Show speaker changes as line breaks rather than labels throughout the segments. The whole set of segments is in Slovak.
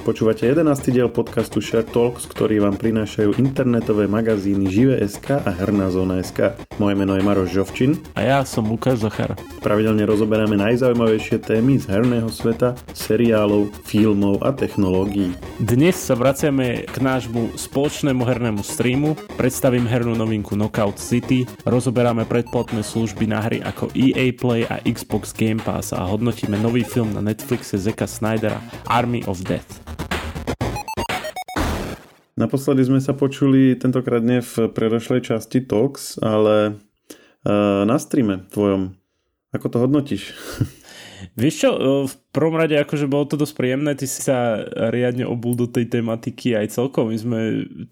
Počúvate 11. diel podcastu Share Talks, ktorý vám prinášajú internetové magazíny Žive.sk a Herná zóna.sk. Moje meno je Maroš Žovčin.
A ja som Lukáš Zachar.
Pravidelne rozoberáme najzaujímavejšie témy z herného sveta, seriálov, filmov a technológií.
Dnes sa vraciame k nášmu spoločnému hernému streamu, predstavím hernú novinku Knockout City, rozoberáme predplatné služby na hry ako EA Play a Xbox Game Pass a hodnotíme nový film na Netflixe Zeka Snydera Army of Death.
Naposledy sme sa počuli tentokrát nie v predošlej časti Talks, ale uh, na streame tvojom. Ako to hodnotíš?
Vieš čo, v prvom rade akože bolo to dosť príjemné, ty si sa riadne obul do tej tematiky aj celkom, my sme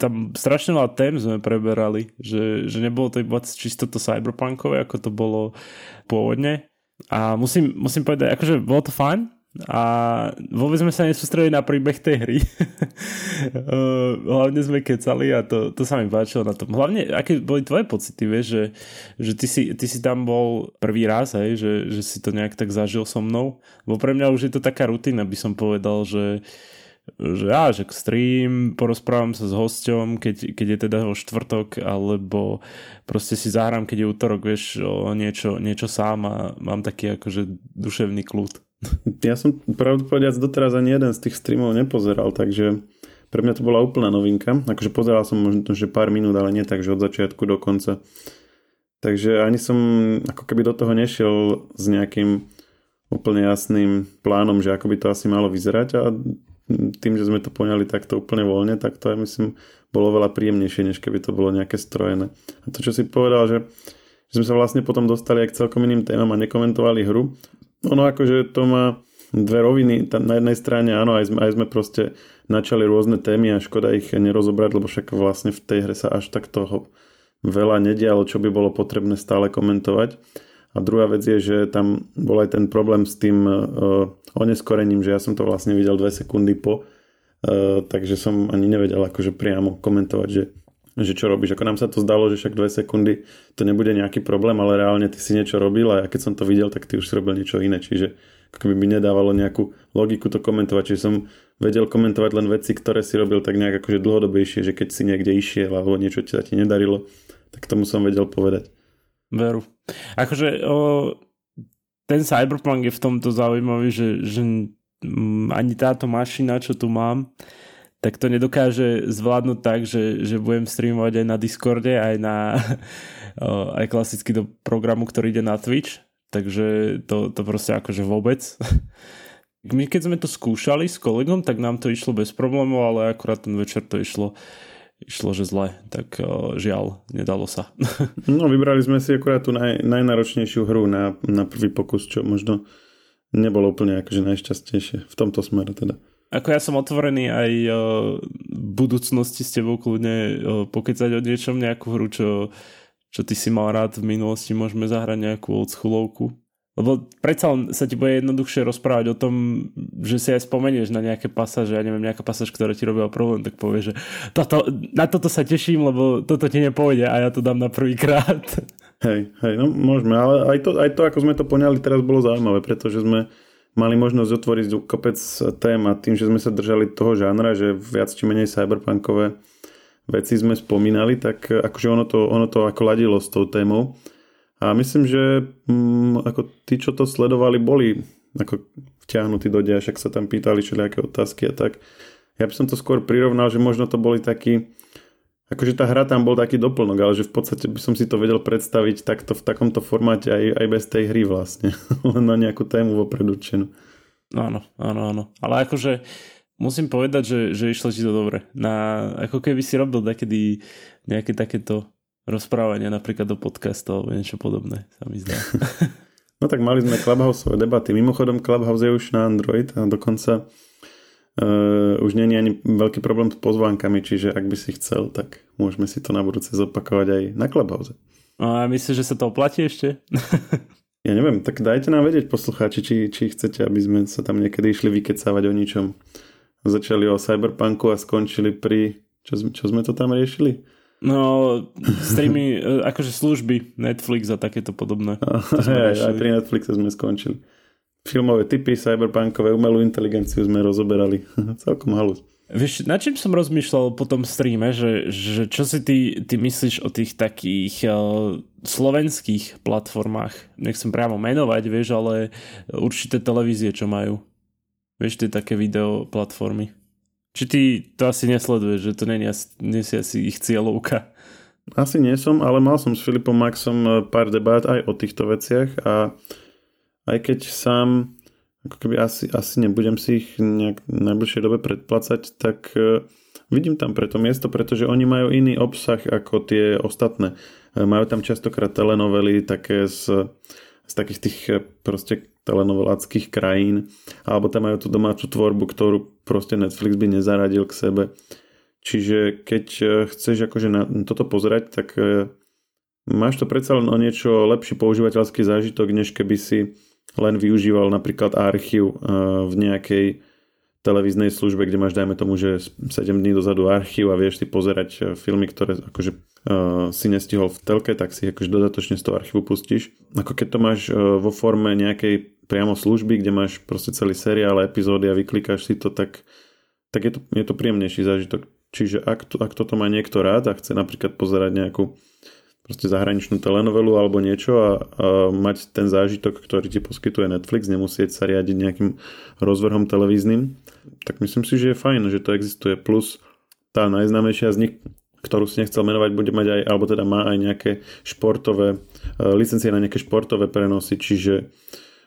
tam strašne veľa tém sme preberali, že, že nebolo to iba čisto to cyberpunkové, ako to bolo pôvodne a musím, musím povedať, akože bolo to fajn, a vôbec sme sa nesústredili na príbeh tej hry. Hlavne sme kecali a to, to sa mi páčilo na tom. Hlavne, aké boli tvoje pocity, vieš, že, že ty, si, ty si tam bol prvý raz, hej, že, že si to nejak tak zažil so mnou. Bo pre mňa už je to taká rutina, by som povedal, že že ja, že stream, porozprávam sa s hosťom, keď, keď je teda o štvrtok, alebo proste si zahrám, keď je útorok, vieš, o niečo, niečo sám a mám taký akože duševný kľud.
Ja som pravdu povedať doteraz ani jeden z tých streamov nepozeral, takže pre mňa to bola úplná novinka. Akože pozeral som možno, že pár minút, ale nie tak, že od začiatku do konca. Takže ani som ako keby do toho nešiel s nejakým úplne jasným plánom, že ako by to asi malo vyzerať a tým, že sme to poňali takto úplne voľne, tak to ja myslím bolo veľa príjemnejšie, než keby to bolo nejaké strojené. A to, čo si povedal, že, že sme sa vlastne potom dostali aj k celkom iným témam a nekomentovali hru, ono akože to má dve roviny. Na jednej strane áno, aj sme, aj sme proste načali rôzne témy a škoda ich nerozobrať, lebo však vlastne v tej hre sa až tak toho veľa nedialo, čo by bolo potrebné stále komentovať. A druhá vec je, že tam bol aj ten problém s tým uh, oneskorením, že ja som to vlastne videl dve sekundy po, uh, takže som ani nevedel akože priamo komentovať, že že čo robíš. Ako nám sa to zdalo, že však dve sekundy to nebude nejaký problém, ale reálne ty si niečo robil a ja keď som to videl, tak ty už si robil niečo iné. Čiže ako keby mi nedávalo nejakú logiku to komentovať. Čiže som vedel komentovať len veci, ktoré si robil tak nejak akože dlhodobejšie, že keď si niekde išiel alebo niečo sa ti nedarilo, tak tomu som vedel povedať.
Veru. Akože o, ten cyberpunk je v tomto zaujímavý, že, že ani táto mašina, čo tu mám, tak to nedokáže zvládnuť tak, že, že budem streamovať aj na Discorde, aj na aj klasicky do programu, ktorý ide na Twitch, takže to, to proste akože vôbec. My keď sme to skúšali s kolegom, tak nám to išlo bez problémov, ale akurát ten večer to išlo išlo, že zle, tak žiaľ, nedalo sa.
no, vybrali sme si akurát tú naj, najnáročnejšiu hru na, na prvý pokus, čo možno nebolo úplne akože najšťastnejšie v tomto smere teda.
Ako ja som otvorený aj uh, v budúcnosti s tebou kľudne uh, pokecať o niečom, nejakú hru, čo, čo ty si mal rád v minulosti, môžeme zahrať nejakú oldschool lebo predsa sa ti bude jednoduchšie rozprávať o tom, že si aj spomenieš na nejaké pasáže, ja neviem, nejaká pasáž, ktorá ti robila problém, tak povieš, že toto, na toto sa teším, lebo toto ti nepôjde a ja to dám na prvýkrát.
Hej, hej, no môžeme, ale aj to, aj to, ako sme to poňali, teraz bolo zaujímavé, pretože sme mali možnosť otvoriť kopec tém a tým, že sme sa držali toho žánra, že viac či menej cyberpunkové veci sme spomínali, tak akože ono to, ono to ako ladilo s tou témou. A myslím, že mm, ako tí, čo to sledovali, boli ako vťahnutí do deja, však sa tam pýtali všelijaké otázky a tak. Ja by som to skôr prirovnal, že možno to boli takí Akože tá hra tam bol taký doplnok, ale že v podstate by som si to vedel predstaviť takto v takomto formáte aj, aj bez tej hry vlastne. Na nejakú tému vopred určenú.
Áno, áno, áno. Ale akože musím povedať, že, že išlo ti to dobre. Na, ako keby si robil takedy nejaké takéto rozprávania napríklad do podcastu alebo niečo podobné, sa mi zdá.
no tak mali sme Clubhouseové debaty. Mimochodom Clubhouse je už na Android a dokonca Uh, už je ani veľký problém s pozvánkami, čiže ak by si chcel, tak môžeme si to na budúce zopakovať aj na Clubhouse.
A myslíš, že sa to oplatí ešte?
ja neviem, tak dajte nám vedieť poslucháči, či, či chcete, aby sme sa tam niekedy išli vykecávať o ničom. Začali o Cyberpunku a skončili pri... Čo, čo sme to tam riešili?
No, streamy, e, akože služby, Netflix a takéto podobné.
aj, aj pri Netflixe sme skončili. filmové typy, cyberpunkové, umelú inteligenciu sme rozoberali. Celkom halus.
Vieš, na čím som rozmýšľal po tom streame, že, že čo si ty, ty myslíš o tých takých uh, slovenských platformách? Nechcem priamo menovať, vieš, ale určité televízie, čo majú. Vieš, tie také video platformy. Či ty to asi nesleduješ, že to nie, nie si asi ich cieľovka?
Asi nie som, ale mal som s Filipom Maxom eh, pár debát aj o týchto veciach a aj keď sám ako keby asi, asi nebudem si ich nejak v najbližšej dobe predplacať, tak uh, vidím tam preto miesto, pretože oni majú iný obsah ako tie ostatné. Uh, majú tam častokrát telenovely také z, z takých tých proste telenoveláckých krajín, alebo tam majú tú domácu tvorbu, ktorú proste Netflix by nezaradil k sebe. Čiže keď chceš akože na toto pozerať, tak máš to predsa len o niečo lepší používateľský zážitok, než keby si len využíval napríklad archív eh, v nejakej televíznej službe, kde máš, dajme tomu, že 7 dní dozadu archív a vieš si pozerať filmy, ktoré akože si nestihol v telke, tak si akože dodatočne z toho archívu pustíš. Ako keď to máš vo forme nejakej priamo služby, kde máš proste celý seriál, epizódy a vyklikáš si to, tak, tak je, to, je to príjemnejší zážitok. Čiže ak, to, ak toto má niekto rád a chce napríklad pozerať nejakú proste zahraničnú telenovelu alebo niečo a, a mať ten zážitok, ktorý ti poskytuje Netflix, nemusieť sa riadiť nejakým rozvrhom televíznym, tak myslím si, že je fajn, že to existuje. Plus tá najznámejšia z nich, ktorú si nechcel menovať, bude mať aj, alebo teda má aj nejaké športové, uh, licencie na nejaké športové prenosy, čiže...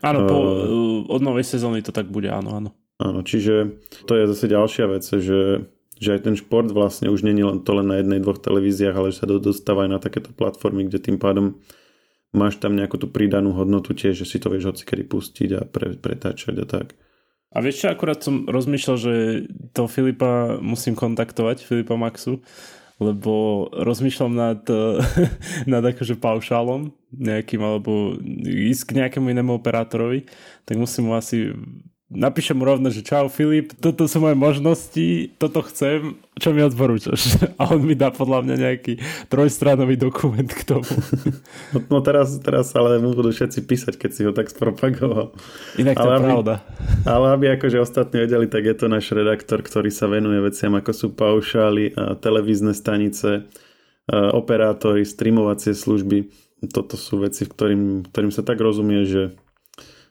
Áno, po, uh, od novej sezóny to tak bude, áno, áno.
Áno, čiže to je zase ďalšia vec, že že aj ten šport vlastne už není len to len na jednej, dvoch televíziách, ale že sa dostáva aj na takéto platformy, kde tým pádom máš tam nejakú tú pridanú hodnotu tiež, že si to vieš hocikedy pustiť a pre, pretáčať a tak.
A vieš čo, akurát som rozmýšľal, že to Filipa musím kontaktovať, Filipa Maxu, lebo rozmýšľam nad, nad akože paušálom nejakým, alebo ísť k nejakému inému operátorovi, tak musím mu asi napíšem mu rovno, že čau Filip, toto sú moje možnosti, toto chcem, čo mi odporúčaš? A on mi dá podľa mňa nejaký trojstranový dokument k tomu.
No, no teraz, teraz ale mu budú všetci písať, keď si ho tak spropagoval.
Inak to ale je pravda.
Ale aby akože ostatní vedeli, tak je to náš redaktor, ktorý sa venuje veciam ako sú paušály, televízne stanice, operátory, streamovacie služby. Toto sú veci, v ktorým, ktorým sa tak rozumie, že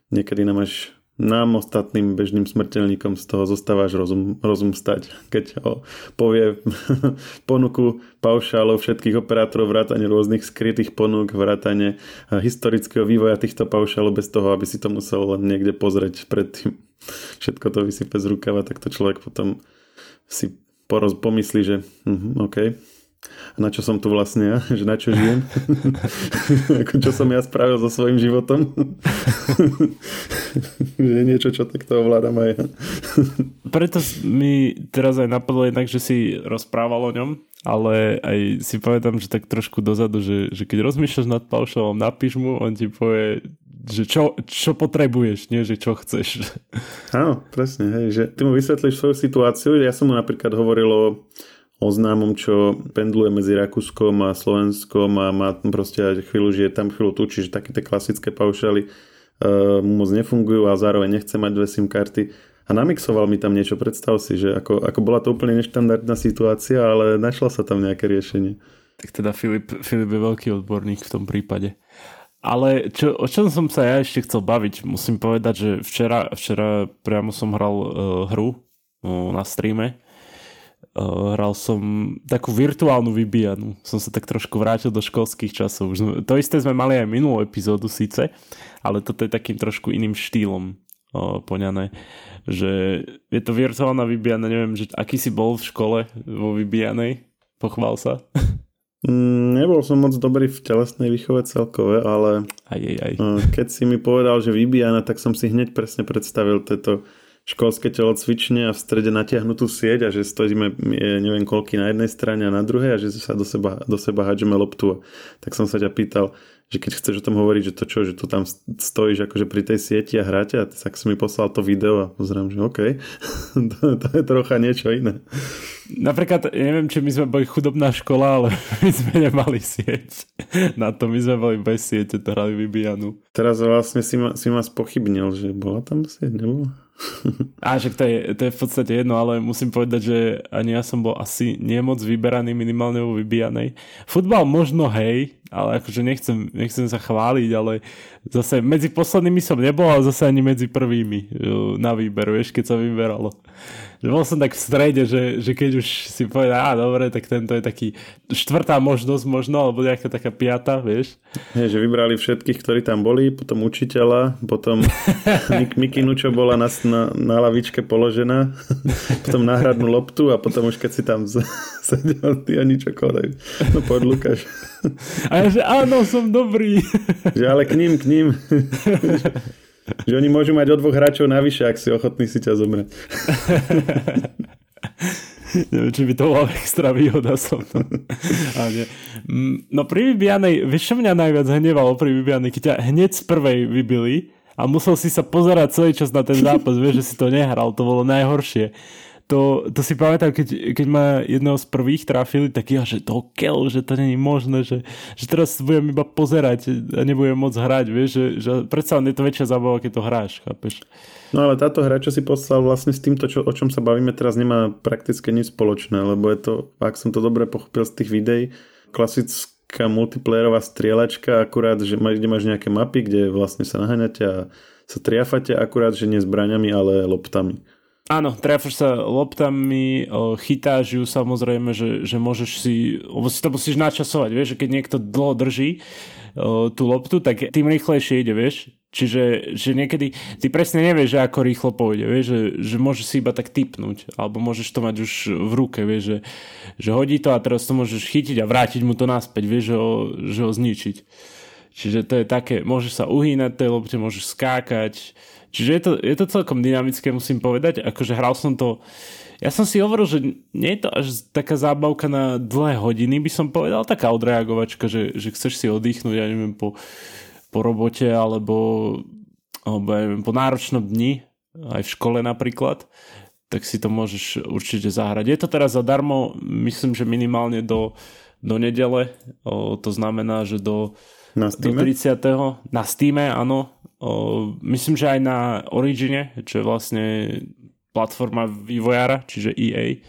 niekedy nám až nám ostatným bežným smrteľníkom z toho zostávaš rozum, rozum stať, keď ho povie ponuku paušálov všetkých operátorov, vrátane rôznych skrytých ponúk, vrátane historického vývoja týchto paušálov bez toho, aby si to musel len niekde pozrieť predtým. Všetko to vysype z rukava, tak to človek potom si poroz, pomyslí, že uh, OK, na čo som tu vlastne ja, že na čo žijem, ako čo som ja spravil so svojím životom, že je niečo, čo takto ovládam aj ja.
Preto mi teraz aj napadlo jednak, že si rozprával o ňom, ale aj si povedám, že tak trošku dozadu, že, že keď rozmýšľaš nad paušalom, napíš mu, on ti povie, že čo, čo potrebuješ, nie že čo chceš.
Áno, presne, hej, že ty mu vysvetlíš svoju situáciu, ja som mu napríklad hovoril o o známom, čo pendluje medzi Rakúskom a Slovenskom a má proste chvíľu žije tam, chvíľu tu, čiže také tie klasické paušály uh, moc nefungujú a zároveň nechce mať dve SIM karty a namixoval mi tam niečo, predstav si, že ako, ako bola to úplne neštandardná situácia, ale našla sa tam nejaké riešenie.
Tak teda Filip, Filip je veľký odborník v tom prípade. Ale čo, o čom som sa ja ešte chcel baviť, musím povedať, že včera, včera priamo som hral uh, hru uh, na streame hral som takú virtuálnu vybíjanu. Som sa tak trošku vrátil do školských časov. Už, to isté sme mali aj minulú epizódu síce, ale toto je takým trošku iným štýlom uh, poňané. Že je to virtuálna vybíjana, neviem, že aký si bol v škole vo vybíjanej? Pochvál sa.
Mm, nebol som moc dobrý v telesnej výchove celkové, ale
aj, aj, aj.
keď si mi povedal, že vybíjana, tak som si hneď presne predstavil tieto školské telocvične a v strede natiahnutú sieť a že stojíme neviem koľky na jednej strane a na druhej a že sa do seba, do seba hádžeme loptu. Tak som sa ťa pýtal, že keď chceš o tom hovoriť, že to čo, že tu tam stojíš akože pri tej sieti a hráte a tak si mi poslal to video a pozerám, že OK, to, to je trocha niečo iné.
Napríklad, neviem, či my sme boli chudobná škola, ale my sme nemali sieť. Na to my sme boli bez siete, to hrali vybíjanú.
Teraz vlastne si ma, si ma spochybnil, že bola tam sieť, nebola?
A že to je, to je v podstate jedno, ale musím povedať, že ani ja som bol asi nie moc vyberaný minimálne vo vybíjanej. Futbal možno hej, ale akože nechcem, nechcem sa chváliť, ale zase medzi poslednými som nebol, ale zase ani medzi prvými na výber, vieš, keď sa vyberalo že bol som tak v strede, že, že keď už si povedal, á, dobre, tak tento je taký štvrtá možnosť možno, alebo nejaká taká piata, vieš.
Hej, že vybrali všetkých, ktorí tam boli, potom učiteľa, potom Mik- Mikinu, čo bola na, na, na lavičke položená, potom náhradnú loptu a potom už keď si tam sedel, ty ani čo kolej. No poď Lukáš.
A ja, že áno, som dobrý.
Že ale k ním, k ním. že oni môžu mať o dvoch hráčov navyše, ak si ochotný si ťa zobrať.
Neviem, či by to bola extra výhoda som to. no pri vybijanej, vieš čo mňa najviac hnevalo pri vybijanej, keď ťa hneď z prvej vybili a musel si sa pozerať celý čas na ten zápas, vieš, že si to nehral, to bolo najhoršie to, to si pamätám, keď, keď ma jedného z prvých trafili, tak ja, že to kel, že to není možné, že, že teraz budem iba pozerať a nebudem môcť hrať, vieš, že, že predsa je to väčšia zábava, keď to hráš, chápeš?
No ale táto hra, čo si poslal vlastne s týmto, čo, o čom sa bavíme teraz, nemá prakticky nič spoločné, lebo je to, ak som to dobre pochopil z tých videí, klasická multiplayerová strieľačka, akurát, že má, kde máš nejaké mapy, kde vlastne sa naháňate a sa triafate, akurát, že nie zbraňami, ale loptami.
Áno, trafíš sa loptami, chytáš ju samozrejme, že, že môžeš si, lebo si to musíš načasovať, vieš, že keď niekto dlho drží tú loptu, tak tým rýchlejšie ide, vieš. Čiže že niekedy ty presne nevieš, že ako rýchlo pôjde, vieš, že, že môžeš si iba tak typnúť, alebo môžeš to mať už v ruke, vieš, že, že hodí to a teraz to môžeš chytiť a vrátiť mu to naspäť, vieš, že ho, že ho zničiť. Čiže to je také, môžeš sa uhýnať tej lopte, môžeš skákať, Čiže je to, je to celkom dynamické, musím povedať. Akože hral som to... Ja som si hovoril, že nie je to až taká zábavka na dlhé hodiny, by som povedal, taká odreagovačka, že, že chceš si oddychnúť, ja neviem, po, po robote alebo, alebo ja neviem, po náročnom dni, aj v škole napríklad, tak si to môžeš určite zahrať. Je to teraz zadarmo, myslím, že minimálne do, do nedele, o, to znamená, že do,
na
do 30. Na Steam, áno, O, myslím, že aj na Origine, čo je vlastne platforma vývojára, čiže EA,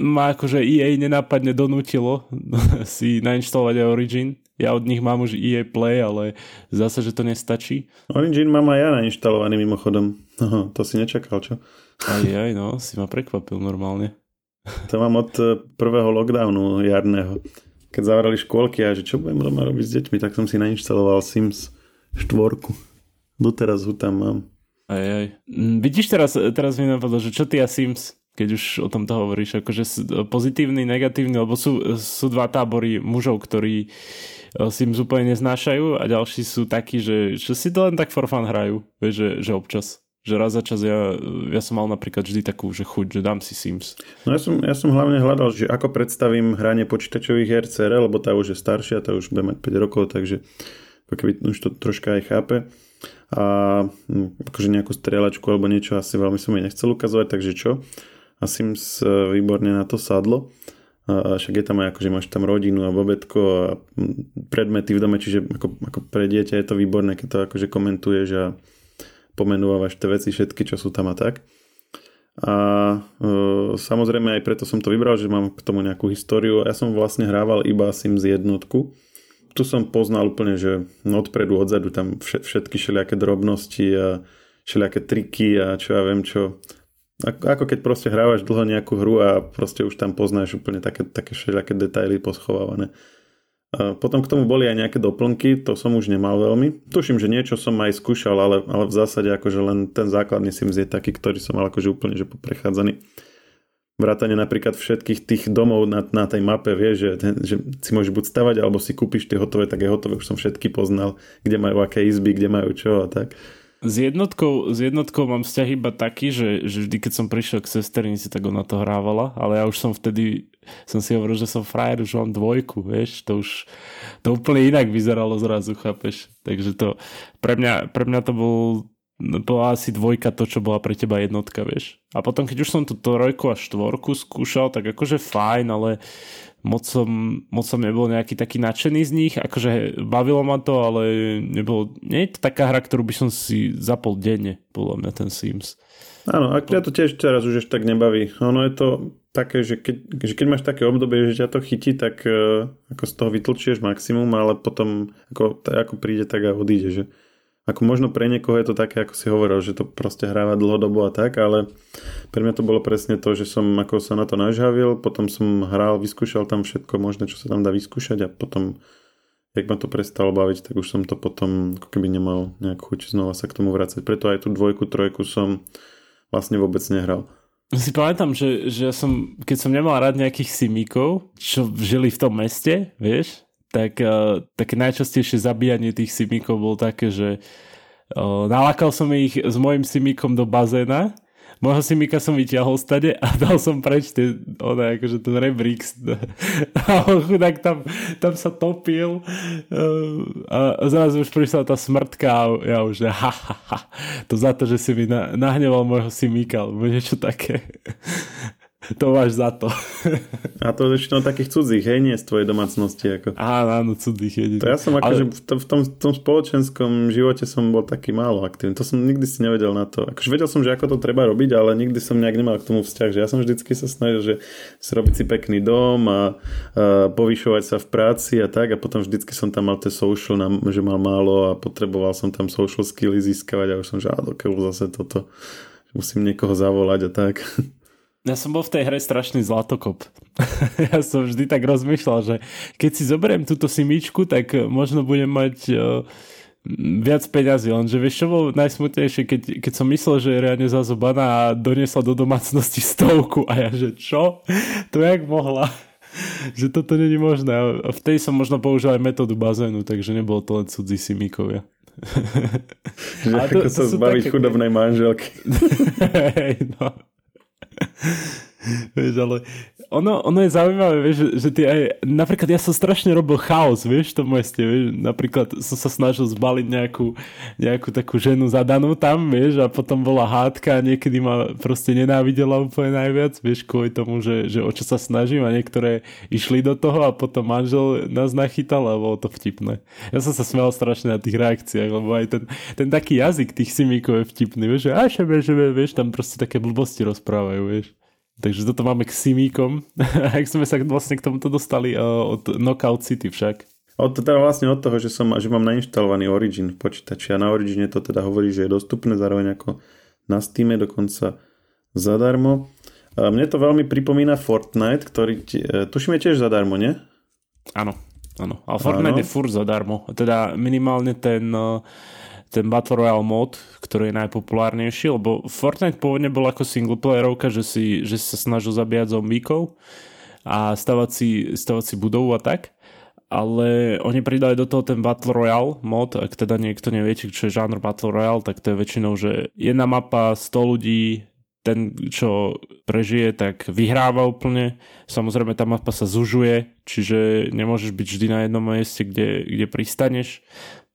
ma akože EA nenápadne donútilo si nainštalovať aj Origin. Ja od nich mám už EA Play, ale zase, že to nestačí.
Origin mám aj ja nainštalovaný mimochodom. Aha, to si nečakal, čo?
Aj, aj, no, si ma prekvapil normálne.
To mám od eh, prvého lockdownu jarného. Keď zavrali škôlky a že čo budem doma robiť s deťmi, tak som si nainštaloval Sims 4. Doteraz ho tam mám.
Aj, aj. Mm, vidíš teraz, teraz mi napadlo, že čo ty a Sims, keď už o tomto hovoríš, akože pozitívny, negatívny, lebo sú, sú dva tábory mužov, ktorí e, Sims úplne neznášajú a ďalší sú takí, že, že si to len tak for fun hrajú, vieš, že, že občas že raz za čas ja, ja som mal napríklad vždy takú, že chuť, že dám si Sims.
No ja som, ja som hlavne hľadal, že ako predstavím hranie počítačových her CR, lebo tá už je staršia, tá už bude mať 5 rokov, takže keby už to troška aj chápe a hm, akože nejakú strieľačku alebo niečo asi veľmi som jej nechcel ukazovať, takže čo? A Sims e, výborne na to sadlo. A však je tam aj akože máš tam rodinu a bobetko a hm, predmety v dome, čiže ako, ako pre dieťa je to výborné, keď to akože komentuješ a pomenúvaš tie veci všetky, čo sú tam a tak. A e, samozrejme aj preto som to vybral, že mám k tomu nejakú históriu. Ja som vlastne hrával iba Sims jednotku, tu som poznal úplne, že odpredu, odzadu tam všetky všelijaké drobnosti a všelijaké triky a čo ja viem čo. Ako, keď proste hrávaš dlho nejakú hru a proste už tam poznáš úplne také, také všelijaké detaily poschovávané. Potom k tomu boli aj nejaké doplnky, to som už nemal veľmi. Tuším, že niečo som aj skúšal, ale, ale v zásade akože len ten základný Sims je taký, ktorý som mal akože úplne že poprechádzaný vrátane napríklad všetkých tých domov na, na tej mape, vieš, že, že si môžeš buď stavať, alebo si kúpiš tie hotové, tak je hotové, už som všetky poznal, kde majú aké izby, kde majú čo a tak.
S jednotkou, s jednotkou mám vzťah iba taký, že, že vždy, keď som prišiel k sesternici, tak ona to hrávala, ale ja už som vtedy, som si hovoril, že som frajer, už mám dvojku, vieš, to už, to úplne inak vyzeralo zrazu, chápeš? Takže to, pre mňa, pre mňa to bol, bola asi dvojka to, čo bola pre teba jednotka, vieš. A potom, keď už som tú trojku a štvorku skúšal, tak akože fajn, ale moc som, moc som nebol nejaký taký nadšený z nich, akože bavilo ma to, ale nebolo, nie je to taká hra, ktorú by som si zapol denne, podľa mňa ten Sims.
Áno, a mňa to tiež teraz už ešte tak nebaví. Ono je to také, že keď, že keď máš také obdobie, že ťa to chytí, tak uh, ako z toho vytlčieš maximum, ale potom ako, ako príde, tak aj odíde, že ako možno pre niekoho je to také, ako si hovoril, že to proste hráva dlhodobo a tak, ale pre mňa to bolo presne to, že som ako sa na to nažavil, potom som hral, vyskúšal tam všetko možné, čo sa tam dá vyskúšať a potom, jak ma to prestalo baviť, tak už som to potom ako keby nemal nejak chuť znova sa k tomu vrácať. Preto aj tú dvojku, trojku som vlastne vôbec nehral.
Si pamätám, že, že ja som, keď som nemal rád nejakých simíkov, čo žili v tom meste, vieš, tak uh, také najčastejšie zabíjanie tých simíkov bolo také, že uh, nalákal som ich s mojim simíkom do bazéna môjho simika som vyťahol stade a dal som preč tie, ona, akože ten rebrík a on chudák tam, tam sa topil uh, a zrazu už prišla tá smrtka a ja už, ha, ha, ha, to za to, že si mi na, nahneval môjho simika alebo niečo také to máš za to.
A to väčšinou takých cudzích, hej, nie z tvojej domácnosti. Ako.
Áno, áno, cudzích jedine.
To ja som akože Ale... v, tom, v, tom, v tom spoločenskom živote som bol taký málo aktívny. To som nikdy si nevedel na to. Akože vedel som, že ako to treba robiť, ale nikdy som nejak nemal k tomu vzťah. Že ja som vždycky sa snažil, že si robiť si pekný dom a, a povyšovať sa v práci a tak a potom vždycky som tam mal tie social, že mal málo a potreboval som tam social skilly získavať a už som že zase toto musím niekoho zavolať a tak.
Ja som bol v tej hre strašný zlatokop. ja som vždy tak rozmýšľal, že keď si zoberiem túto simičku, tak možno budem mať uh, viac peňazí, lenže vieš čo bolo najsmutnejšie, keď, keď som myslel, že je reálne zazobaná a doniesla do domácnosti stovku a ja, že čo? To jak mohla? že toto není možné. A som možno použil aj metódu bazénu, takže nebolo to len cudzí simíkovia.
že ako to, sa zbaviť také... chudobnej manželky.
Hej, no. vieš, ale ono, ono je zaujímavé, vieš, že, že ty aj, napríklad ja som strašne robil chaos, vieš, v tom meste, vieš, napríklad som sa snažil zbaliť nejakú, nejakú takú ženu zadanú tam, vieš, a potom bola hádka a niekedy ma proste nenávidela úplne najviac, vieš, kvôli tomu, že, že o čo sa snažím a niektoré išli do toho a potom manžel nás nachytal a bolo to vtipné. Ja som sa smial strašne na tých reakciách, lebo aj ten, ten taký jazyk tých simíkov je vtipný, vieš, že a šebe, šebe, vieš, tam proste také blbosti rozprávajú, vieš. Takže toto máme k simíkom. A jak sme sa vlastne k tomuto dostali uh, od Knockout City však?
Od, teda vlastne od toho, že, som, že mám nainštalovaný Origin v počítači a na Origine to teda hovorí, že je dostupné zároveň ako na Steam dokonca zadarmo. A mne to veľmi pripomína Fortnite, ktorý, e, tuším, je tiež zadarmo, nie?
Áno, áno. A Fortnite áno. je fur zadarmo. Teda minimálne ten uh, ten Battle Royale mod, ktorý je najpopulárnejší, lebo Fortnite pôvodne bol ako singleplayerovka, že si, že si sa snažil zabíjať zombíkov a stavať si, stavať si budovu a tak ale oni pridali do toho ten Battle Royale mod, ak teda niekto neviete, čo je žánr Battle Royale, tak to je väčšinou, že jedna mapa, 100 ľudí, ten, čo prežije, tak vyhráva úplne. Samozrejme, tá mapa sa zužuje, čiže nemôžeš byť vždy na jednom mieste, kde, kde pristaneš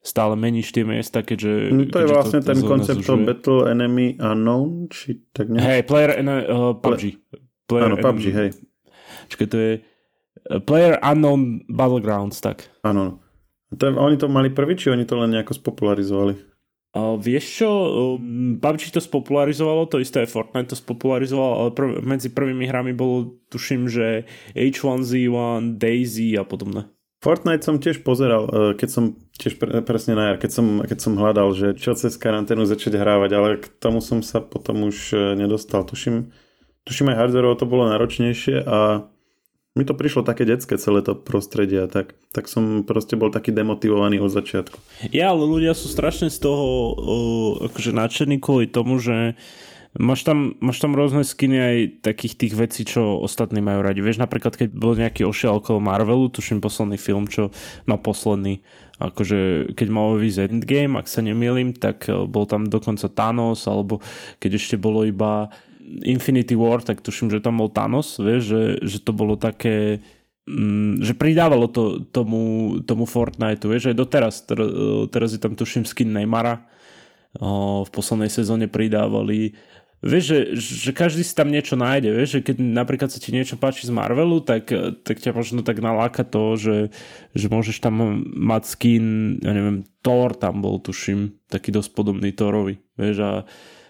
stále meníš tie miesta, keďže...
No to je vlastne to, ten koncept toho Battle Enemy Unknown, či tak
nejak? Hej, Player uh, PUBG.
Player Áno, PUBG, hej.
Čiže to je uh, Player Unknown Battlegrounds, tak.
Áno. To, oni to mali prvý, či oni to len nejako spopularizovali?
Uh, vieš čo, um, PUBG to spopularizovalo, to isté Fortnite to spopularizovalo, ale prv, medzi prvými hrami bolo, tuším, že H1Z1, Daisy a podobné.
Fortnite som tiež pozeral, e, keď som tiež pre, presne na jar, keď som, keď som hľadal, že čo cez karanténu začať hrávať, ale k tomu som sa potom už e, nedostal. Tuším, tuším aj hardwareovo to bolo náročnejšie a mi to prišlo také detské celé to prostredie tak, tak som proste bol taký demotivovaný od začiatku.
Ja, ale ľudia sú strašne z toho uh, akože nadšení kvôli tomu, že Máš tam, máš tam rôzne skiny aj takých tých vecí, čo ostatní majú radi. Vieš, napríklad, keď bol nejaký ošiel okolo Marvelu, tuším posledný film, čo má posledný, akože keď mal vyjsť Endgame, ak sa nemýlim, tak eh, bol tam dokonca Thanos, alebo keď ešte bolo iba Infinity War, tak tuším, že tam bol Thanos, vieš, že, že to bolo také mm, že pridávalo to tomu, tomu Fortniteu, vieš, aj doteraz, teraz je tam tuším skin Neymara, v poslednej sezóne pridávali vieš, že, že každý si tam niečo nájde, vieš, že keď napríklad sa ti niečo páči z Marvelu, tak, tak ťa možno tak naláka to, že, že môžeš tam mať skin, ja neviem, Thor tam bol, tuším, taký dosť podobný Thorovi, vieš, a,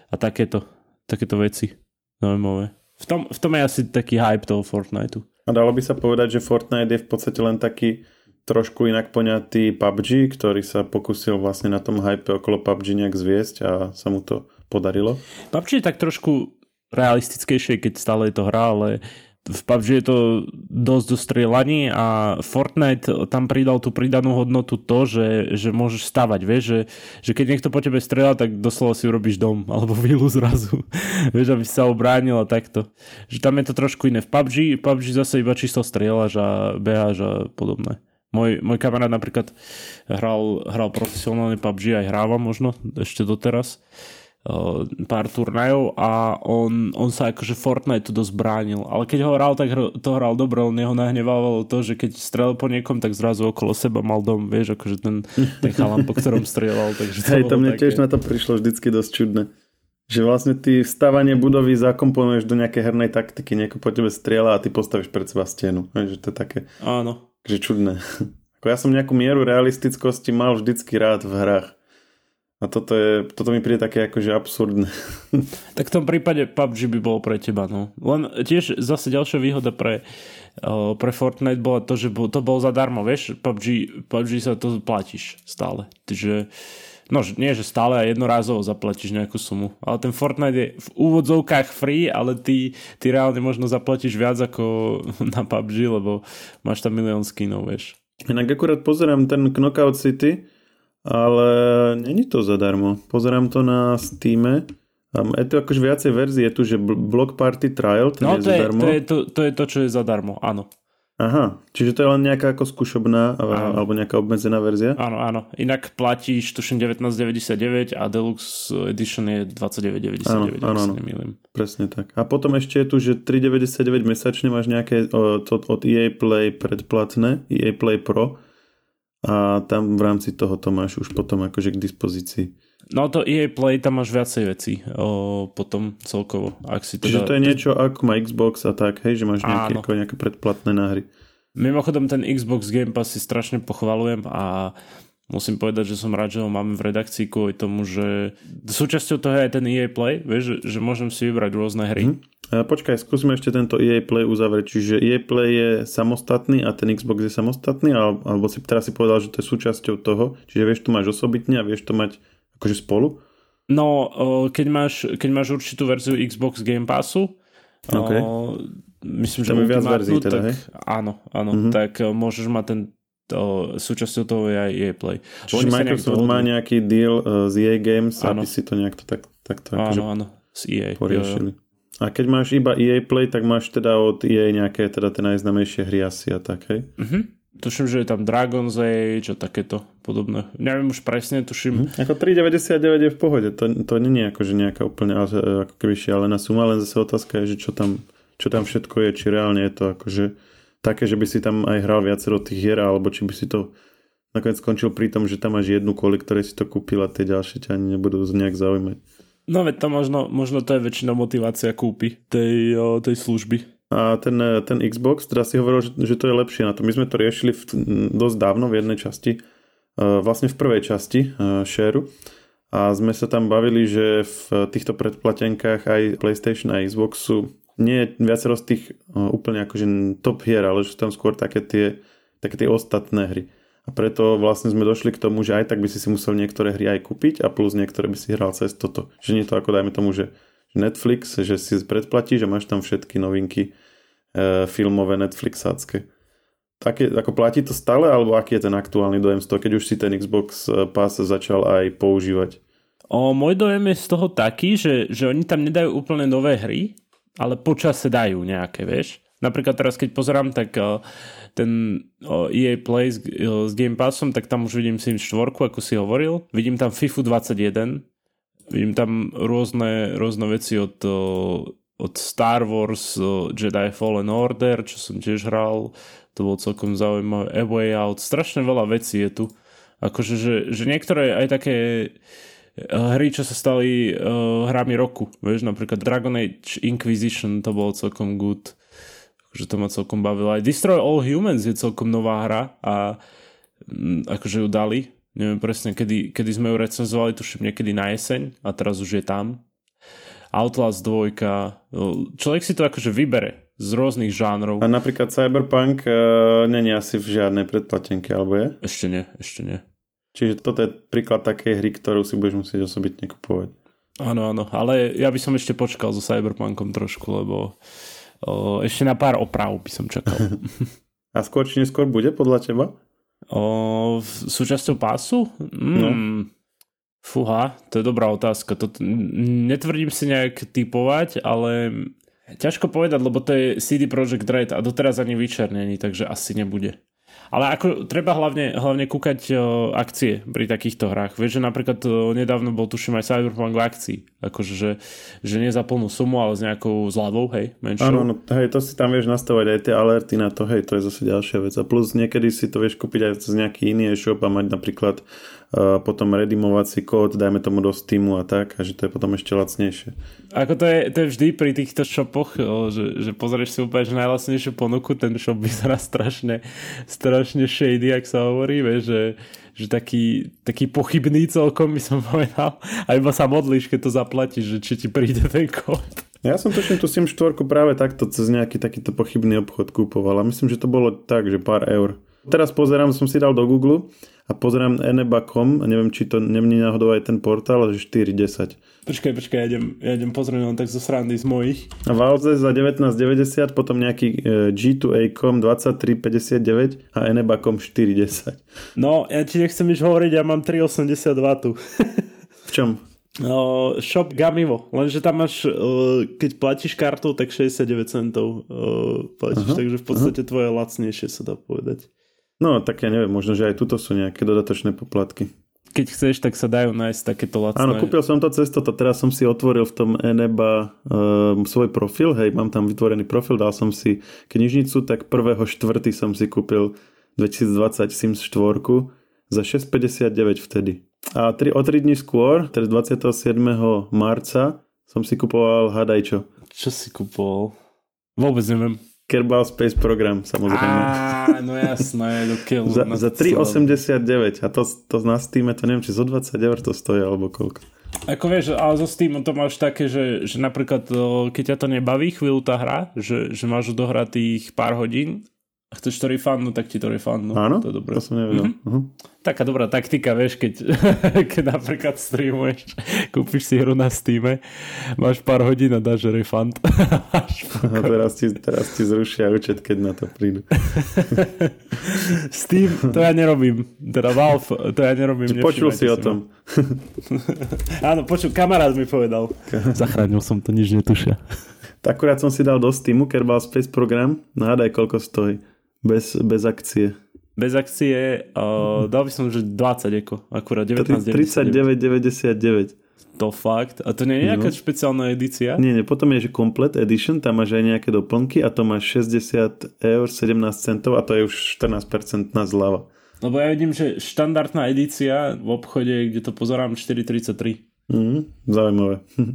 a takéto, takéto veci zaujímavé. V tom, v tom je asi taký hype toho Fortniteu.
A dalo by sa povedať, že Fortnite je v podstate len taký trošku inak poňatý PUBG, ktorý sa pokusil vlastne na tom hype okolo PUBG nejak zviesť a sa mu to podarilo.
PUBG je tak trošku realistickejšie, keď stále je to hra, ale v PUBG je to dosť do strieľaní a Fortnite tam pridal tú pridanú hodnotu to, že, že môžeš stavať, vieš, že, že keď niekto po tebe strieľa, tak doslova si urobíš dom alebo vilu zrazu, vieš, aby sa obránil a takto. Že tam je to trošku iné. V PUBG, PUBG zase iba čisto strieľaš a beháš a podobné. Môj, môj kamarát napríklad hral, hral profesionálne PUBG, aj hráva možno ešte doteraz pár turnajov a on, on sa akože Fortnite dosť bránil. Ale keď ho hral, tak to hral dobre, on jeho nahnevávalo to, že keď strelil po niekom, tak zrazu okolo seba mal dom, vieš, akože ten, ten chalan, po ktorom strieľal. Takže
to Hej, to mne také... tiež na to prišlo vždycky dosť čudné. Že vlastne ty stavanie budovy zakomponuješ do nejakej hernej taktiky, nieko po tebe strieľa a ty postavíš pred seba stenu. Že to je také
Áno.
Že čudné. Ako ja som nejakú mieru realistickosti mal vždycky rád v hrách. A toto, je, toto mi príde také akože absurdné.
Tak v tom prípade PUBG by bolo pre teba, no. Len tiež zase ďalšia výhoda pre, pre Fortnite bola to, že to bol zadarmo, vieš, PUBG, PUBG sa to platíš stále. Takže no nie, že stále a jednorázovo zaplatíš nejakú sumu. Ale ten Fortnite je v úvodzovkách free, ale ty, ty reálne možno zaplatíš viac ako na PUBG, lebo máš tam milión skinov, vieš.
Inak akurát pozerám ten Knockout City, ale není to zadarmo. Pozerám to na Steam. Je tu akože viacej verzie, je tu, že Block Party Trial, ten
no,
je to zadarmo.
Je, to, je to, to je to, čo je zadarmo, áno.
Aha, čiže to je len nejaká ako skúšobná áno. alebo nejaká obmedzená verzia?
Áno, áno. Inak platíš tuším 19,99 a Deluxe Edition je 29,99, áno, áno, áno.
Presne tak. A potom ešte je tu, že 3,99 mesačne máš nejaké od, od EA Play predplatné, EA Play Pro a tam v rámci toho to máš už potom akože k dispozícii.
No to EA Play, tam máš viacej vecí o, potom celkovo. Ak si
teda... Čiže to je niečo ako má Xbox a tak, hej, že máš nejaké, ako nejaké predplatné náhry.
Mimochodom ten Xbox Game Pass si strašne pochvalujem a musím povedať, že som rád, že ho máme v redakcii kvôli tomu, že súčasťou toho je aj ten EA Play, vieš, že, že môžem si vybrať rôzne hry. Hmm.
Počkaj, skúsime ešte tento EA Play uzavrieť. Čiže EA Play je samostatný a ten Xbox je samostatný, alebo si teraz si povedal, že to je súčasťou toho. Čiže vieš to máš osobitne a vieš to mať akože spolu?
No, keď máš, keď máš určitú verziu Xbox Game Passu, okay. myslím, že
viac verzií teda,
tak, hej? áno, áno, mm-hmm. tak môžeš mať ten to, súčasťou toho je aj EA Play.
Čiže Microsoft nejak má nejaký deal uh, z EA Games, áno. aby si to nejak to tak, takto
áno, akože áno, z EA.
poriešili. Jo, jo. A keď máš iba EA Play, tak máš teda od EA nejaké teda tie najznamejšie hry asi a tak, hej?
Mhm. Tuším, že je tam Dragon's Age a takéto podobné. Neviem už presne, tuším.
Mm. Ako 3,99 je v pohode. To, to nie je akože nejaká úplne ako keby šialená suma, len zase otázka je, že čo tam, čo tam všetko je, či reálne je to akože také, že by si tam aj hral viacero tých hier, alebo či by si to nakoniec skončil pri tom, že tam máš jednu kvôli ktorej si to kúpil a tie ďalšie ťa ani nebudú nejak zaujímať.
No veď to možno, možno to je väčšina motivácia kúpy tej, tej služby.
A ten, ten Xbox, teda si hovoril, že, že to je lepšie na to. My sme to riešili v, dosť dávno v jednej časti, vlastne v prvej časti Shareu. A sme sa tam bavili, že v týchto predplatenkách aj PlayStation a Xbox sú nie viacero z tých úplne akože top hier, ale sú tam skôr také tie, také tie ostatné hry. A preto vlastne sme došli k tomu, že aj tak by si si musel niektoré hry aj kúpiť a plus niektoré by si hral cez toto. Že nie to ako dajme tomu, že Netflix, že si predplatíš a máš tam všetky novinky e, filmové Netflixácké. Také, ako platí to stále, alebo aký je ten aktuálny dojem z toho, keď už si ten Xbox e, Pass začal aj používať?
O, môj dojem je z toho taký, že, že oni tam nedajú úplne nové hry, ale počase dajú nejaké, vieš. Napríklad teraz, keď pozerám, tak uh, ten uh, EA Play s, uh, s Game Passom, tak tam už vidím Sims 4, ako si hovoril. Vidím tam FIFA 21, vidím tam rôzne, rôzne veci od, od Star Wars, Jedi Fallen Order, čo som tiež hral, to bolo celkom zaujímavé, A Out, strašne veľa vecí je tu. Akože, že, že niektoré aj také Eh, hry, čo sa stali uh, hrami roku. Vieš, napríklad Dragon Age Inquisition, to bolo celkom good. Akože to ma celkom bavilo. Aj Destroy All Humans je celkom nová hra a m, mm, akože ju dali. Neviem presne, kedy, kedy sme ju recenzovali, tuším niekedy na jeseň a teraz už je tam. Outlast 2. Človek si to akože vybere z rôznych žánrov.
A napríklad Cyberpunk uh, není asi v žiadnej predplatenke, alebo je?
Ešte nie, ešte nie.
Čiže toto je príklad takej hry, ktorú si budeš musieť osobitne kupovať.
Áno, áno, ale ja by som ešte počkal so Cyberpunkom trošku, lebo o, ešte na pár oprav by som čakal.
A skôr či neskôr bude podľa teba?
O, súčasťou pásu? Mm, no. Fúha, to je dobrá otázka. To, netvrdím si nejak typovať, ale ťažko povedať, lebo to je CD Projekt Red a doteraz ani vyčernený, takže asi nebude. Ale ako treba hlavne, hlavne kúkať o, akcie pri takýchto hrách. Vieš, že napríklad o, nedávno bol tuším aj Cyberpunk v akcii. Akože, že, že nie za plnú sumu, ale s nejakou zľavou, hej, menšou.
Áno, no, hej, to si tam vieš nastavať aj tie alerty na to, hej, to je zase ďalšia vec. A plus niekedy si to vieš kúpiť aj z nejaký iný e-shop a mať napríklad potom redimovať kód, dajme tomu do Steamu a tak, a že to je potom ešte lacnejšie.
Ako to je, to je vždy pri týchto shopoch, že, že pozrieš si úplne že najlacnejšiu ponuku, ten shop vyzerá strašne, strašne shady, ak sa hovorí, vieš, že, že taký, taký pochybný celkom by som povedal. A iba sa modlíš, keď to zaplatíš, že či ti príde ten kód.
Ja som točne tu SIM 4 práve takto cez nejaký takýto pochybný obchod kúpoval a myslím, že to bolo tak, že pár eur. Teraz pozerám, som si dal do Google a pozerám eneba.com a neviem, či to nemní náhodou aj ten portál, ale že 4,10.
Počkaj, počkaj, ja idem, ja idem pozrieť len tak zo srandy z mojich.
A Valze za 19,90, potom nejaký e, G2A.com 23,59 a eneba.com 4,10.
No, ja ti nechcem nič hovoriť, ja mám 3,82 tu.
v čom?
No, shop Gamivo, lenže tam máš, uh, keď platíš kartou, tak 69 centov uh, platíš, uh-huh, takže v podstate uh-huh. tvoje lacnejšie sa dá povedať.
No, tak ja neviem, možno, že aj tuto sú nejaké dodatočné poplatky.
Keď chceš, tak sa dajú nájsť takéto lacné.
Áno, kúpil som to cez toto, teraz som si otvoril v tom Eneba uh, svoj profil, hej, mám tam vytvorený profil, dal som si knižnicu, tak prvého štvrtý som si kúpil 2020 Sims 4 za 6,59 vtedy. A tri, o 3 dní skôr, teda 27. marca, som si kupoval hadajčo.
Čo si kupoval? Vôbec neviem.
Kerbal Space Program, samozrejme.
Á, no jasné, do kill.
za, za 3,89 a to, to na Steam, to neviem, či zo 20 eur to stojí, alebo koľko.
Ako vieš, ale so Steamom to máš také, že, že napríklad keď ťa to nebaví chvíľu tá hra, že, že máš odohratých pár hodín chceš to refundnúť, tak ti to refundnú.
Áno,
to, je dobré.
to som nevedel. Mm-hmm. Uh-huh.
Taká dobrá taktika, vieš, keď, keď napríklad streamuješ, kúpiš si hru na Steam, máš pár hodín a dáš refund.
a teraz ti, teraz ti zrušia účet, keď na to prídu.
Steam, to ja nerobím. Teda Valve, to ja nerobím.
počul si o tom.
Áno, počul, kamarát mi povedal. Zachránil som to, nič netušia.
Tak akurát som si dal do Steamu Kerbal Space program. Nádaj, koľko stojí. Bez, bez akcie.
Bez akcie, uh, dal by som, že 20 eko, akurát
19,99.
To fakt? A to nie je nejaká no. špeciálna edícia?
Nie, nie, potom je, že Complete Edition, tam máš aj nejaké doplnky a to máš 60 eur 17 centov a to je už 14% na zľava.
Lebo ja vidím, že štandardná edícia v obchode, kde to pozerám, 4,33.
Mm, zaujímavé.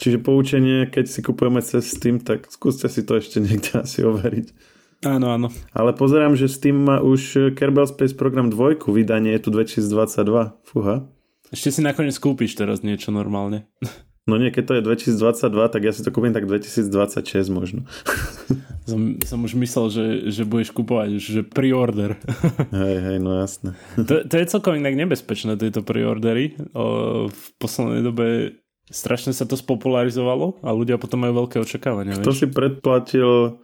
Čiže poučenie, keď si kupujeme cez Steam, tak skúste si to ešte niekde asi overiť.
Áno, áno.
Ale pozerám, že Steam má už Kerbal Space Program 2, vydanie je tu 2022. Fúha.
Ešte si nakoniec kúpiš teraz niečo normálne.
No nie, keď to je 2022, tak ja si to kúpim tak 2026 možno.
Som, som už myslel, že, že budeš kúpovať, že pre-order.
Hej, hej, no jasné.
To, to je celkom inak nebezpečné, tieto pre-ordery. O, v poslednej dobe strašne sa to spopularizovalo a ľudia potom majú veľké očakávania.
Kto si predplatil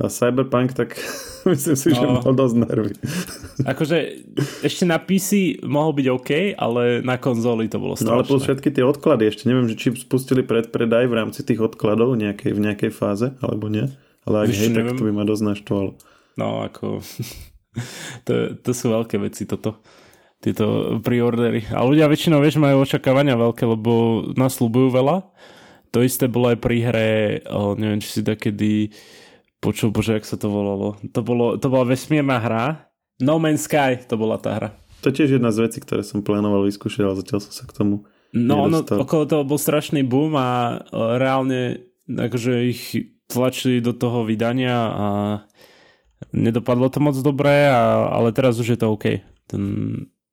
A Cyberpunk, tak myslím si, že no. mal dosť nervy.
Akože ešte na PC mohol byť OK, ale na konzoli to bolo strašné. No ale
plus všetky tie odklady, ešte neviem, že či spustili predpredaj v rámci tých odkladov nejakej, v nejakej fáze, alebo nie. Ale ak Víš, hej, neviem. tak to by ma dosť naštvalo.
No ako... to, to sú veľké veci toto tieto preordery. A ľudia väčšinou, vieš, majú očakávania veľké, lebo nás slúbujú veľa. To isté bolo aj pri hre, o, neviem, či si takedy počul, bože, jak sa to volalo. To, bolo, to bola vesmírna hra. No Man's Sky, to bola tá hra.
To je tiež jedna z vecí, ktoré som plánoval vyskúšať, ale zatiaľ som sa k tomu
No, no okolo toho bol strašný boom a reálne akože ich tlačili do toho vydania a nedopadlo to moc dobre, a, ale teraz už je to OK. Ten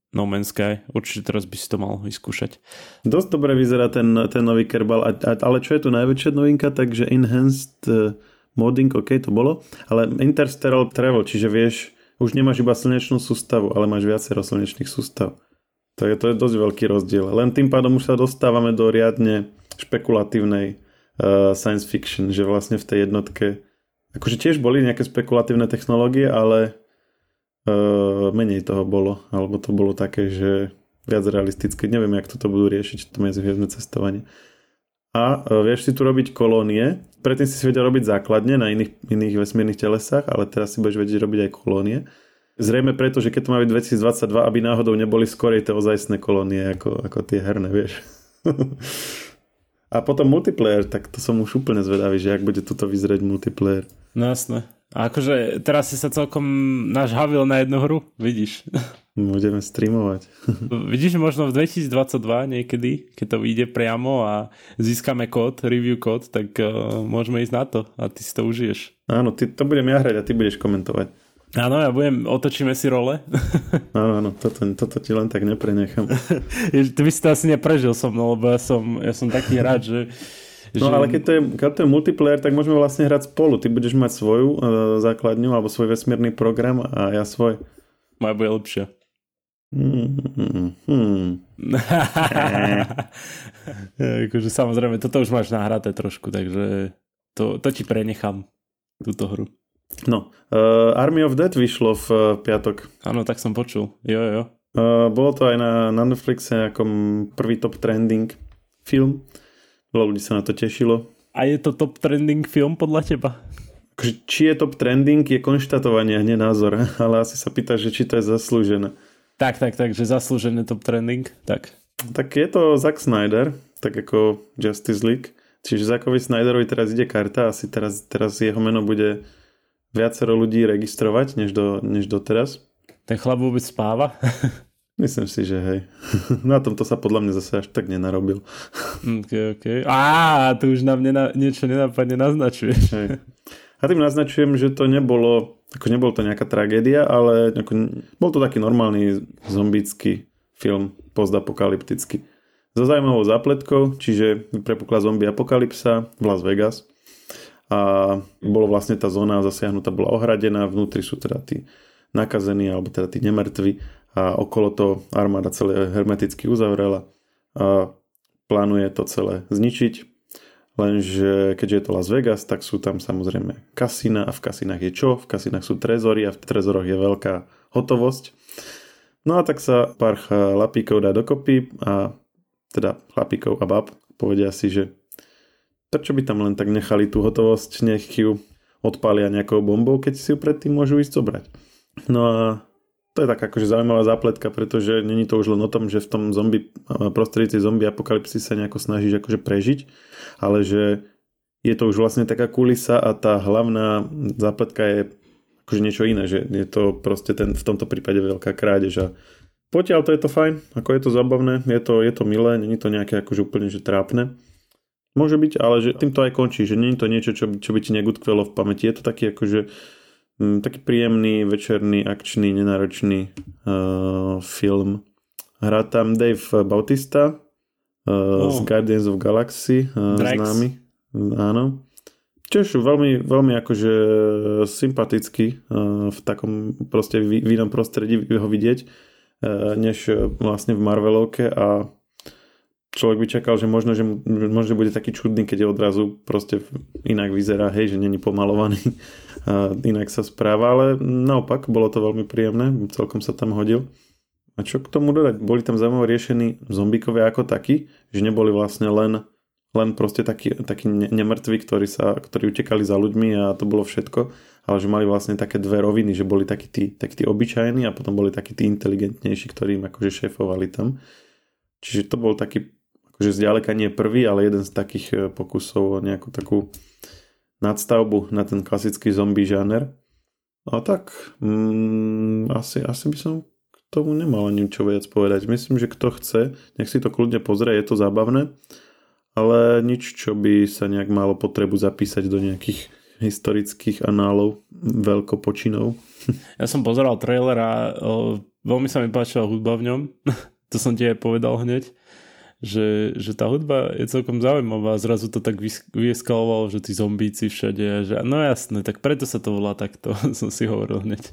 No Man's Sky. Určite teraz by si to mal vyskúšať.
Dosť dobre vyzerá ten, ten nový Kerbal, ale čo je tu najväčšia novinka, takže Enhanced eh, Modding, ok, to bolo, ale Interstellar Travel, čiže vieš, už nemáš iba slnečnú sústavu, ale máš viacero slnečných sústav. To je, to je dosť veľký rozdiel. Len tým pádom už sa dostávame do riadne špekulatívnej uh, science fiction, že vlastne v tej jednotke akože tiež boli nejaké spekulatívne technológie, ale uh, menej toho bolo, alebo to bolo také, že viac realistické. Neviem, jak toto budú riešiť, to medzihviezdne cestovanie. A uh, vieš si tu robiť kolónie. Predtým si si vedel robiť základne na iných, iných vesmírnych telesách, ale teraz si budeš vedieť robiť aj kolónie. Zrejme preto, že keď to má byť 2022, aby náhodou neboli skorej tie ozajstné kolónie ako, ako tie herné, vieš. A potom multiplayer, tak to som už úplne zvedavý, že ak bude tuto vyzrieť multiplayer.
No jasné. A akože teraz si sa celkom nažhavil na jednu hru, vidíš.
Budeme streamovať.
vidíš, možno v 2022 niekedy, keď to vyjde priamo a získame kód, review kód, tak uh, môžeme ísť na to a ty si to užiješ.
Áno, ty, to budem ja hrať a ty budeš komentovať.
Áno, ja budem, otočíme si role.
áno, áno, toto, toto ti len tak neprenechám.
ty by si to asi neprežil so mnou, lebo ja som, ja som taký rád, že
No že... ale keď to, je, keď to je multiplayer, tak môžeme vlastne hrať spolu. Ty budeš mať svoju uh, základňu alebo svoj vesmírny program a ja svoj.
Moja bude lepšia.
Hmm, hmm, hmm.
akože samozrejme, toto už máš nahraté trošku, takže to, to ti prenechám, túto hru.
No, uh, Army of Dead vyšlo v uh, piatok.
Áno, tak som počul. Jo, jo.
Uh, bolo to aj na, na Netflixe ako prvý top trending film. Veľa ľudí sa na to tešilo.
A je to top trending film podľa teba?
Akože, či je top trending, je konštatovanie, nie názor. Ale asi sa pýta, že či to je zaslúžené.
Tak, tak, tak, že zaslúžené top trending, tak.
Tak je to Zack Snyder, tak ako Justice League. Čiže Zackovi Snyderovi teraz ide karta, asi teraz, teraz jeho meno bude viacero ľudí registrovať, než, do, než doteraz.
Ten chlap vôbec spáva?
Myslím si, že hej. Na tomto sa podľa mňa zase až tak nenarobil.
Ok, ok. Á, tu už nám nena, niečo nenápadne naznačuje. Hej.
A tým naznačujem, že to nebolo, ako nebolo to nejaká tragédia, ale ako, bol to taký normálny zombický film, postapokalyptický. So zaujímavou zápletkou, čiže prepukla zombie apokalypsa v Las Vegas a bolo vlastne tá zóna zasiahnutá, bola ohradená, vnútri sú teda tí nakazení, alebo teda tí nemrtví a okolo to armáda celé hermeticky uzavrela a plánuje to celé zničiť. Lenže keďže je to Las Vegas, tak sú tam samozrejme kasína a v kasinách je čo? V kasinách sú trezory a v trezoroch je veľká hotovosť. No a tak sa pár chlapíkov dá dokopy a teda chlapíkov a bab povedia si, že prečo by tam len tak nechali tú hotovosť, nech ju odpália nejakou bombou, keď si ju predtým môžu ísť zobrať. No a to je tak akože zaujímavá zápletka, pretože není to už len o tom, že v tom zombie, prostredí zombie apokalypsy sa nejako snažíš akože prežiť, ale že je to už vlastne taká kulisa a tá hlavná zápletka je akože niečo iné, že je to proste ten, v tomto prípade veľká krádež a potiaľ to je to fajn, ako je to zabavné, je to, je to milé, není to nejaké akože úplne že trápne. Môže byť, ale že tým to aj končí, že je to niečo, čo čo by ti negutkvelo v pamäti. Je to taký akože Mm, taký príjemný, večerný, akčný, nenáročný uh, film. Hrá tam Dave Bautista uh, oh. z Guardians of Galaxy, uh, známy. Áno. Tiež veľmi, veľmi akože sympatický uh, v takom proste v, v inom prostredí ho vidieť, uh, než vlastne v Marvelovke a človek by čakal, že možno, že, možno, že bude taký čudný, keď je odrazu proste inak vyzerá, hej, že není pomalovaný a inak sa správa, ale naopak, bolo to veľmi príjemné, celkom sa tam hodil. A čo k tomu dodať? Boli tam zaujímavé riešení zombikovia ako takí, že neboli vlastne len, len proste takí, takí nemrtví, ktorí, sa, ktorí utekali za ľuďmi a to bolo všetko, ale že mali vlastne také dve roviny, že boli takí tí, takí tí obyčajní a potom boli takí tí inteligentnejší, ktorí im akože šéfovali tam. Čiže to bol taký, akože zďaleka nie prvý, ale jeden z takých e, pokusov o nejakú takú nadstavbu na ten klasický zombie žáner. A tak, mm, asi, asi by som k tomu nemal ani čo viac povedať. Myslím, že kto chce, nech si to kľudne pozrie, je to zábavné, ale nič, čo by sa nejak malo potrebu zapísať do nejakých historických análov veľkopočinov.
Ja som pozeral trailer a o, veľmi sa mi páčila hudba v ňom. to som ti aj povedal hneď, že, že tá hudba je celkom zaujímavá. Zrazu to tak vyeskalovalo, že tí zombíci všade. Že, no jasné, tak preto sa to volá takto, som si hovoril hneď.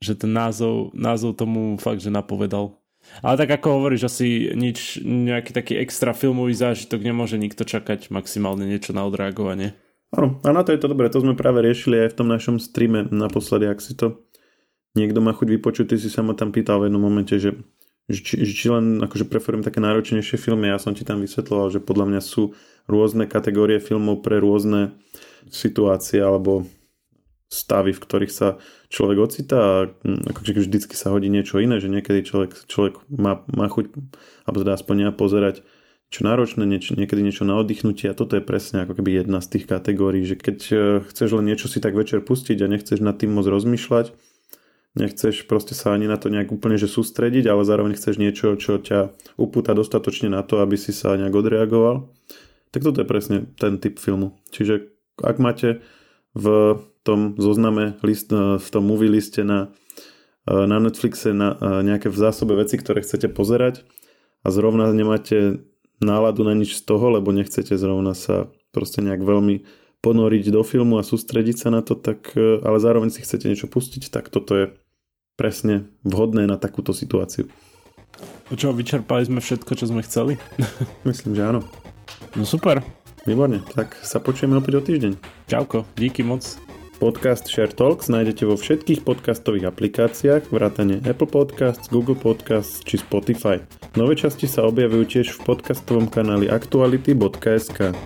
Že ten názov, názov tomu fakt, že napovedal. Ale tak ako hovoríš, asi nič, nejaký taký extra filmový zážitok nemôže nikto čakať, maximálne niečo na odreagovanie.
Áno, a na to je to dobré, to sme práve riešili aj v tom našom streame naposledy, ak si to niekto má chuť vypočuť, ty si sa ma tam pýtal v jednom momente, že či, či len akože preferujem také náročnejšie filmy, ja som ti tam vysvetloval, že podľa mňa sú rôzne kategórie filmov pre rôzne situácie alebo stavy, v ktorých sa človek ocitá a akože vždycky sa hodí niečo iné, že niekedy človek, človek má, má chuť, alebo teda aspoň ja pozerať čo náročné, nieč, niekedy niečo na oddychnutie a toto je presne ako keby jedna z tých kategórií, že keď eh, chceš len niečo si tak večer pustiť a nechceš nad tým moc rozmýšľať, nechceš proste sa ani na to nejak úplne že sústrediť, ale zároveň chceš niečo, čo ťa upúta dostatočne na to, aby si sa nejak odreagoval, tak toto je presne ten typ filmu. Čiže ak máte v tom zozname list, v tom movie liste na, na Netflixe na nejaké v zásobe veci, ktoré chcete pozerať a zrovna nemáte náladu na nič z toho, lebo nechcete zrovna sa proste nejak veľmi ponoriť do filmu a sústrediť sa na to, tak, e, ale zároveň si chcete niečo pustiť, tak toto je presne vhodné na takúto situáciu.
Čo, vyčerpali sme všetko, čo sme chceli?
Myslím, že áno.
No super.
Výborne, tak sa počujeme opäť o týždeň.
Čauko, díky moc.
Podcast Share Talks nájdete vo všetkých podcastových aplikáciách, vrátane Apple Podcasts, Google Podcasts či Spotify. Nové časti sa objavujú tiež v podcastovom kanáli aktuality.sk.